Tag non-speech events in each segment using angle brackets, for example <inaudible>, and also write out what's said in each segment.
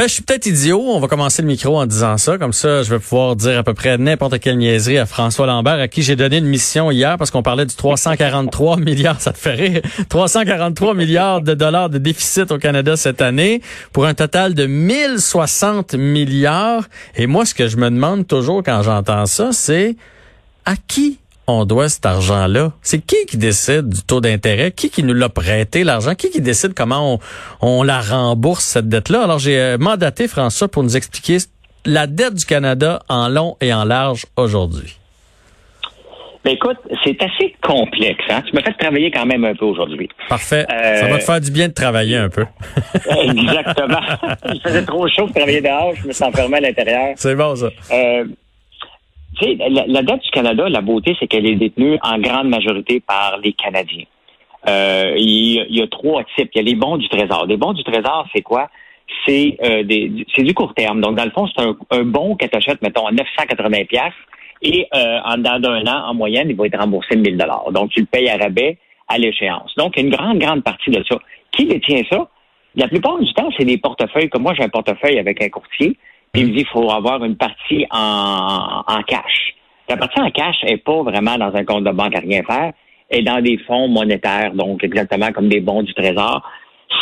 Ben, je suis peut-être idiot. On va commencer le micro en disant ça. Comme ça, je vais pouvoir dire à peu près n'importe quelle niaiserie à François Lambert, à qui j'ai donné une mission hier parce qu'on parlait du 343 <laughs> milliards, ça te fait rire, 343 milliards de dollars de déficit au Canada cette année pour un total de 1060 milliards. Et moi, ce que je me demande toujours quand j'entends ça, c'est à qui on doit cet argent-là? C'est qui qui décide du taux d'intérêt? Qui qui nous l'a prêté, l'argent? Qui qui décide comment on, la rembourse, cette dette-là? Alors, j'ai euh, mandaté François pour nous expliquer la dette du Canada en long et en large aujourd'hui. Ben écoute, c'est assez complexe. Hein? Tu me fais travailler quand même un peu aujourd'hui. Parfait. Ça va te faire du bien de travailler un peu. <laughs> Exactement. Il faisait trop chaud de travailler dehors. Je me sens enfermé à l'intérieur. C'est bon, ça. Euh, la, dette du Canada, la beauté, c'est qu'elle est détenue en grande majorité par les Canadiens. Euh, il, y a trois types. Il y a les bons du Trésor. Les bons du Trésor, c'est quoi? C'est euh, du court terme. Donc, dans le fond, c'est un, bon que tu mettons, à 980 pièces et euh, en dedans d'un an, en moyenne, il va être remboursé de 1000 dollars. Donc, tu le payes à rabais à l'échéance. Donc, une grande, grande partie de ça. Qui détient ça? La plupart du temps, c'est des portefeuilles. Comme moi, j'ai un portefeuille avec un courtier. Puis il me dit qu'il faut avoir une partie en, en cash. La partie en cash n'est pas vraiment dans un compte de banque à rien faire, est dans des fonds monétaires, donc exactement comme des bons du trésor.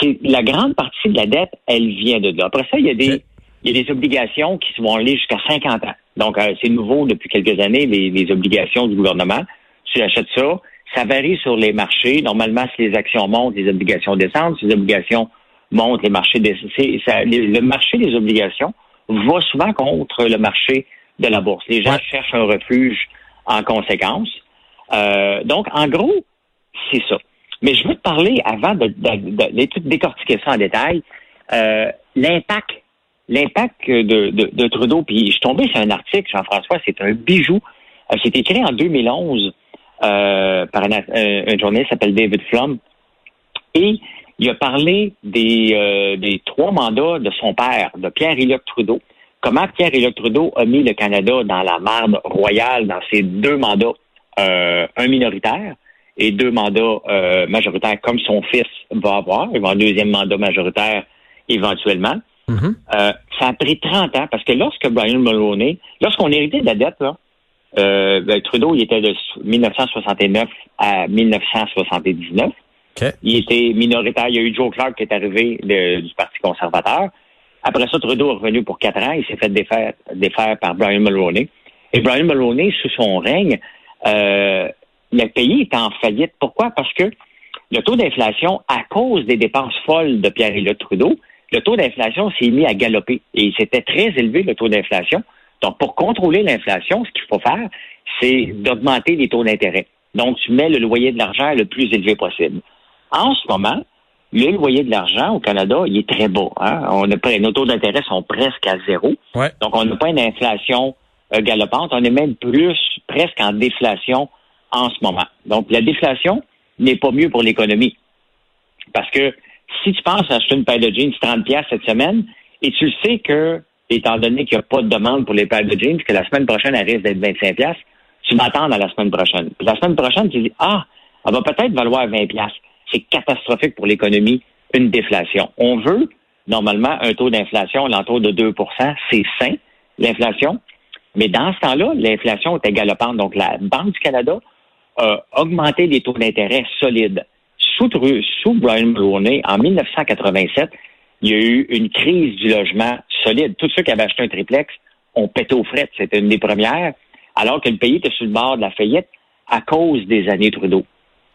C'est la grande partie de la dette, elle vient de là. Après ça, il y a des, il y a des obligations qui vont aller jusqu'à 50 ans. Donc, euh, c'est nouveau depuis quelques années, les, les, obligations du gouvernement. Tu achètes ça, ça varie sur les marchés. Normalement, si les actions montent, les obligations descendent. Si les obligations montent, les marchés descendent. Le marché des obligations va souvent contre le marché de la bourse. Les gens cherchent un refuge en conséquence. Euh, donc, en gros, c'est ça. Mais je veux te parler, avant de, de, décortiquer ça en détail, euh, l'impact l'impact de, de, Trudeau. Puis je suis tombé sur un article, Jean-François, c'est un bijou. Euh, c'est écrit en 2011 euh, par un, un, journaliste qui s'appelle David Flum. Et il a parlé des, euh, des trois mandats de son père, de Pierre-Éliott Trudeau. Comment Pierre-Éliott Trudeau a mis le Canada dans la marde royale dans ses deux mandats, euh, un minoritaire et deux mandats euh, majoritaires, comme son fils va avoir. Il va avoir un deuxième mandat majoritaire éventuellement. Mm-hmm. ça a pris 30 ans parce que lorsque Brian Mulroney, lorsqu'on héritait de la dette, là, ben, Trudeau, il était de 1969 à 1979. Il était minoritaire. Il y a eu Joe Clark qui est arrivé du Parti conservateur. Après ça, Trudeau est revenu pour quatre ans. Il s'est fait défaire, défaire par Brian Mulroney. Et Brian Mulroney, sous son règne, euh, le pays est en faillite. Pourquoi? Parce que le taux d'inflation, à cause des dépenses folles de Pierre-Éliott Trudeau, le taux d'inflation s'est mis à galoper. Et c'était très élevé, le taux d'inflation. Donc, pour contrôler l'inflation, ce qu'il faut faire, c'est d'augmenter les taux d'intérêt. Donc, tu mets le loyer de l'argent le plus élevé possible. En ce moment, le loyer de l'argent au Canada, il est très bas. Hein? On nos taux d'intérêt sont presque à zéro. Donc, on n'a pas une inflation euh, galopante. On est même plus presque en déflation en ce moment. Donc, la déflation n'est pas mieux pour l'économie. Parce que si tu penses acheter une paire de jeans 30 pièces cette semaine, et tu le sais que, étant donné qu'il n'y a pas de demande pour les paires de jeans, que la semaine prochaine, elle risque d'être 25 pièces, tu m'attends à la semaine prochaine. Puis la semaine prochaine, tu dis, ah, elle va peut-être valoir 20 pièces c'est catastrophique pour l'économie, une déflation. On veut, normalement, un taux d'inflation l'entour de 2% c'est sain, l'inflation. Mais dans ce temps-là, l'inflation est galopante. Donc, la Banque du Canada a augmenté les taux d'intérêt solides. Sous, sous Brian Mulroney, en 1987, il y a eu une crise du logement solide. Tous ceux qui avaient acheté un triplex ont pété aux frettes. C'était une des premières, alors que le pays était sur le bord de la faillite à cause des années Trudeau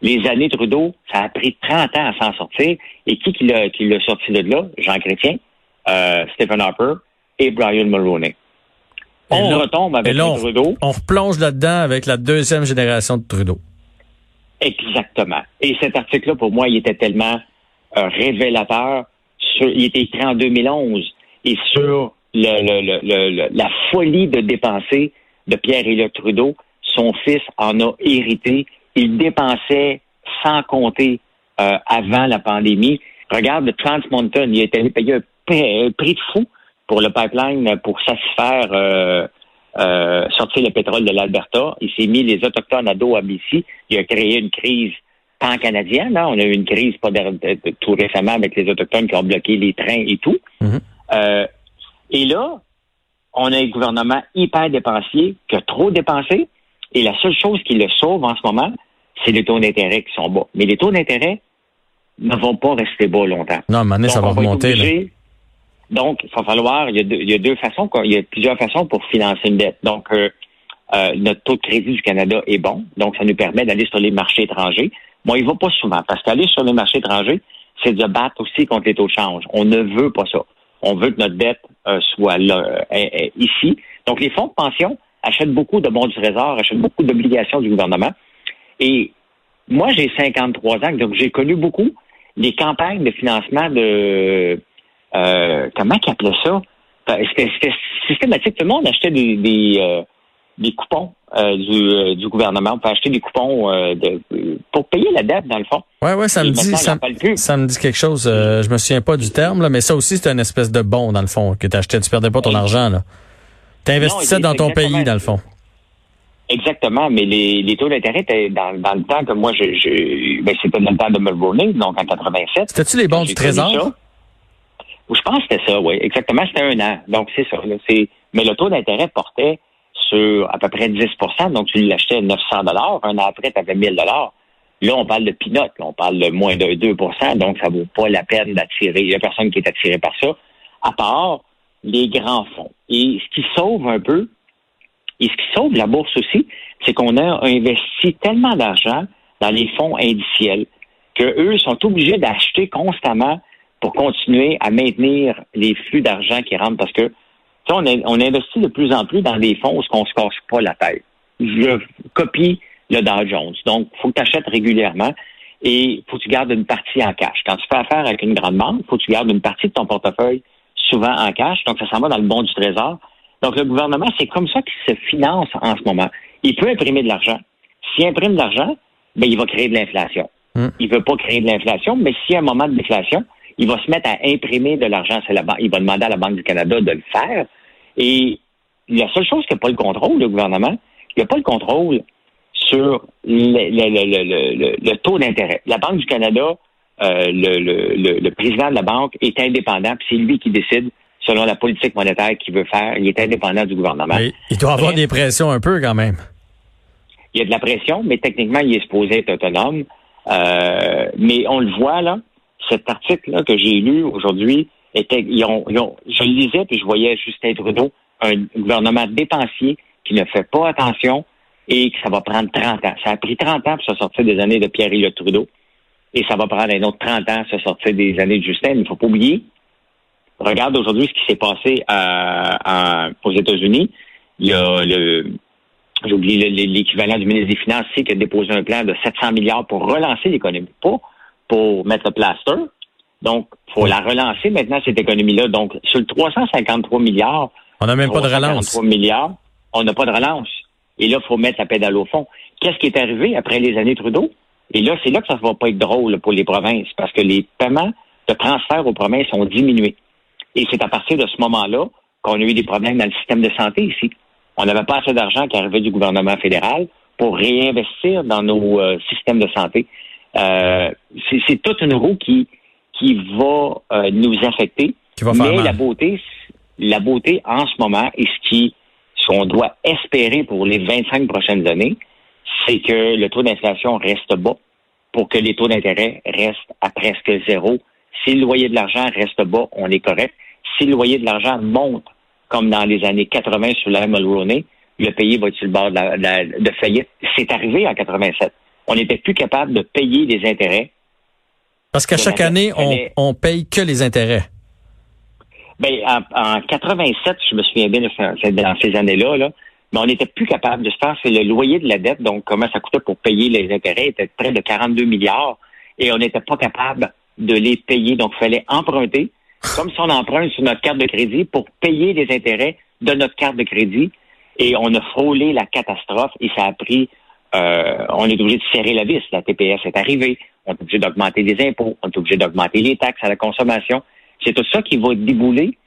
les années Trudeau, ça a pris 30 ans à s'en sortir. Et qui qui l'a sorti de là? Jean Chrétien, euh, Stephen Harper et Brian Mulroney. On retombe avec Trudeau. On replonge là-dedans avec la deuxième génération de Trudeau. Exactement. Et cet article-là, pour moi, il était tellement euh, révélateur. il était écrit en 2011 et sur la folie de dépenser de Pierre-Éliott Trudeau, son fils en a hérité il dépensait sans compter euh, avant la pandémie. Regarde le Trans Mountain, il a été payé un prix de fou pour le pipeline pour satisfaire euh, euh, sortir le pétrole de l'Alberta. Il s'est mis les Autochtones à dos à BC. Il a créé une crise pan-canadienne. Hein. On a eu une crise pas tout récemment avec les Autochtones qui ont bloqué les trains et tout. Mm-hmm. Et là, on a un gouvernement hyper dépensier qui a trop dépensé. Et la seule chose qui le sauve en ce moment, c'est les taux d'intérêt qui sont bas. Mais les taux d'intérêt ne vont pas rester bas longtemps. Non, maintenant, ça va remonter. Donc, il va falloir, il y, a deux, il y a deux façons, il y a plusieurs façons pour financer une dette. Donc, euh, euh, notre taux de crédit du Canada est bon, donc ça nous permet d'aller sur les marchés étrangers. Moi, il va pas souvent, parce qu'aller sur les marchés étrangers, c'est de battre aussi contre les taux de change. On ne veut pas ça. On veut que notre dette euh, soit là, ici. Donc, les fonds de pension achètent beaucoup de bons du trésor, achètent beaucoup d'obligations du gouvernement. Et moi, j'ai 53 ans, donc j'ai connu beaucoup les campagnes de financement de euh, comment qu'ils appelaient ça? C'était systématique. Tout le monde achetait des, des, euh, coupons euh, du, du, gouvernement. On peut acheter des coupons de, pour payer la dette, dans le fond. Oui, oui, ça me dit ça, ça, me dit quelque chose. je me souviens pas du terme, là, mais ça aussi, c'est une espèce de bon, dans le fond, que tu achetais. Tu perdais pas ton argent. Tu investissais dans ton pays, dans le fond. Exactement, mais les, les taux d'intérêt étaient dans, dans, le temps que moi, je, je ben, c'était dans le temps de Mulroney, donc en 87. C'était-tu les bons du Trésor? Je pense que c'était ça, oui. Exactement, c'était un an. Donc, c'est ça. c'est, mais le taux d'intérêt portait sur à peu près 10 donc tu l'achetais à 900 Un an après, tu avais 1000 Là, on parle de peanuts. On parle de moins de 2 donc ça vaut pas la peine d'attirer. Il n'y a personne qui est attiré par ça, à part les grands fonds. Et ce qui sauve un peu, et ce qui sauve la bourse aussi, c'est qu'on a investi tellement d'argent dans les fonds indiciels qu'eux sont obligés d'acheter constamment pour continuer à maintenir les flux d'argent qui rentrent parce que on, on investit de plus en plus dans des fonds où on se casse pas la tête. Je copie le Dow Jones. Donc, faut que tu achètes régulièrement et faut que tu gardes une partie en cash. Quand tu fais affaire avec une grande banque, faut que tu gardes une partie de ton portefeuille souvent en cash. Donc, ça s'en va dans le bon du trésor. Donc, le gouvernement, c'est comme ça qu'il se finance en ce moment. Il peut imprimer de l'argent. S'il imprime de l'argent, ben, il va créer de l'inflation. Hmm. Il ne veut pas créer de l'inflation, mais s'il y a un moment de déflation, il va se mettre à imprimer de l'argent. C'est la il va demander à la Banque du Canada de le faire. Et la seule chose qui n'a pas le contrôle, le gouvernement, il n'a pas le contrôle sur le, taux d'intérêt. La Banque du Canada, euh, le, président de la banque est indépendant, puis c'est lui qui décide selon la politique monétaire qu'il veut faire. Il est indépendant du gouvernement. il doit avoir des pressions un peu quand même. Il y a de la pression, mais techniquement, il est supposé être autonome. Euh, mais on le voit, là, cet article-là que j'ai lu aujourd'hui, était, ils ont, je le lisais puis je voyais Justin Trudeau, un gouvernement dépensier qui ne fait pas attention et que ça va prendre 30 ans. Ça a pris 30 ans pour se sortir des années de Pierre-Éliott Trudeau et ça va prendre un autre 30 ans pour se sortir des années de Justin. Mais il ne faut pas oublier, regarde aujourd'hui ce qui s'est passé à, aux États-Unis. Il y a le, j'ai oublié l'équivalent du ministre des Finances qui a déposé un plan de 700 milliards pour relancer l'économie, pas pour mettre le plaster. Donc, il faut la relancer maintenant, cette économie-là. Donc, sur le 353 milliards, on n'a même pas de relance. milliards, on n'a pas de relance. Et là, il faut mettre la pédale au fond. Qu'est-ce qui est arrivé après les années Trudeau? Et là, c'est là que ça ne va pas être drôle pour les provinces, parce que les paiements de transfert aux provinces ont diminué. Et c'est à partir de ce moment-là qu'on a eu des problèmes dans le système de santé ici. On n'avait pas assez d'argent qui arrivait du gouvernement fédéral pour réinvestir dans nos euh, systèmes de santé. Euh, c'est toute une roue qui, qui va euh, nous affecter. Mais la beauté, la beauté en ce moment et ce qui ce qu'on doit espérer pour les 25 prochaines années, c'est que le taux d'inflation reste bas pour que les taux d'intérêt restent à presque zéro. Si le loyer de l'argent reste bas, on est correct. Si le loyer de l'argent monte, comme dans les années 80 sur la Mulroney, le pays va être sur le bord de, de faillite. C'est arrivé en 87 on n'était plus capable de payer les intérêts. Parce qu'à chaque année, on, on paye que les intérêts. Ben, en, 87, je me souviens bien dans ces années-là, là, mais on n'était plus capable de se faire. C'est le loyer de la dette, donc comment ça coûtait pour payer les intérêts, était près de 42 milliards, et on n'était pas capable de les payer. Donc, il fallait emprunter, comme si on emprunte sur notre carte de crédit, pour payer les intérêts de notre carte de crédit. Et on a frôlé la catastrophe, et ça a pris euh, on est obligé de serrer la vis. La TPS est arrivée. On est obligé d'augmenter les impôts. On est obligé d'augmenter les taxes à la consommation. C'est tout ça qui va débouler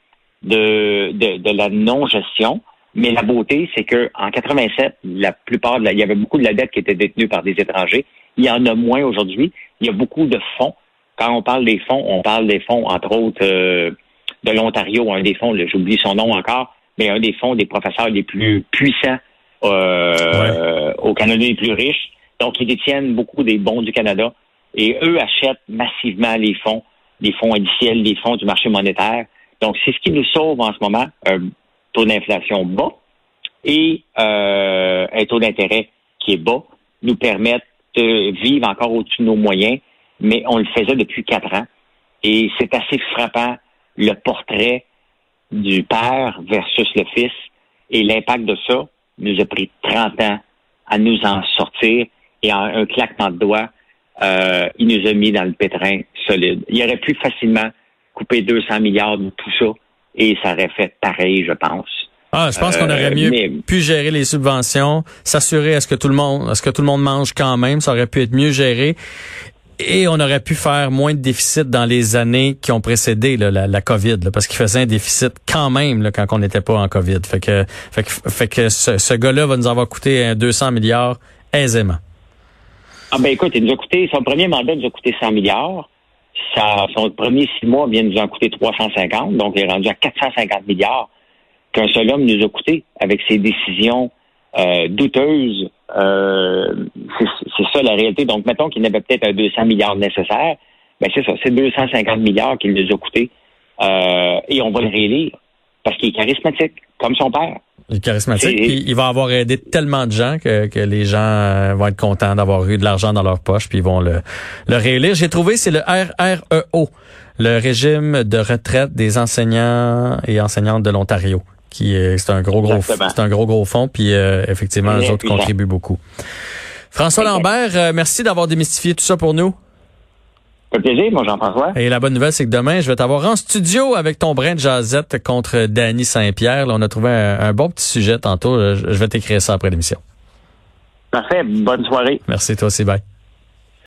de, de, la non-gestion. Mais la beauté, c'est que en 87, la plupart, il y avait beaucoup de la dette qui était détenue par des étrangers. Il y en a moins aujourd'hui. Il y a beaucoup de fonds. Quand on parle des fonds, on parle des fonds, entre autres, euh, de l'Ontario, un des fonds, j'oublie son nom encore, mais un des fonds des professeurs les plus puissants euh, au Canada les plus riches. Donc, ils détiennent beaucoup des bons du Canada et eux achètent massivement les fonds, les fonds indiciels, les fonds du marché monétaire. Donc, c'est ce qui nous sauve en ce moment, un taux d'inflation bas et euh, un taux d'intérêt qui est bas, nous permettent de vivre encore au-dessus de nos moyens, mais on le faisait depuis quatre ans. Et c'est assez frappant le portrait du père versus le fils et l'impact de ça nous a pris 30 ans à nous en sortir et en un claquement de doigts, euh, il nous a mis dans le pétrin solide. Il aurait pu facilement couper 200 milliards de tout ça et ça aurait fait pareil, je pense. Ah, je pense qu'on aurait mieux euh, pu gérer les subventions, s'assurer à ce que tout le monde, à ce que tout le monde mange quand même, ça aurait pu être mieux géré. Et on aurait pu faire moins de déficit dans les années qui ont précédé la, la, COVID, parce qu'il faisait un déficit quand même là, quand on n'était pas en COVID. Fait que, fait que, fait que ce, ce gars-là va nous avoir coûté 200 milliards aisément. Ah ben écoute, il nous a coûté, son premier mandat nous a coûté 100 milliards. Ça, son premier six mois vient nous en coûter 350, donc il est rendu à 450 milliards qu'un seul homme nous a coûté avec ses décisions euh, douteuses. Euh, c'est ça la réalité. Donc, mettons qu'il n'avait peut-être un 200 milliards nécessaire. Ben c'est ça, c'est 250 milliards qu'il nous a coûté. Euh, et on va le réélire parce qu'il est charismatique, comme son père. Il est charismatique, puis il va avoir aidé tellement de gens que, que les gens vont être contents d'avoir eu de l'argent dans leur poche, puis ils vont le, le réélire. J'ai trouvé, c'est le RREO, le régime de retraite des enseignants et enseignantes de l'Ontario qui c'est un gros gros c'est un gros gros fond puis euh, effectivement les autres contribuent beaucoup. François Lambert, euh, merci d'avoir démystifié tout ça pour nous. Ça plaisir, moi Jean-François. Et la bonne nouvelle, c'est que demain, je vais t'avoir en studio avec ton brin de jazette contre Danny Saint-Pierre. on a trouvé un, bon petit sujet tantôt. Je vais t'écrire ça après l'émission. Parfait. Bonne soirée. Merci, toi aussi. Bye.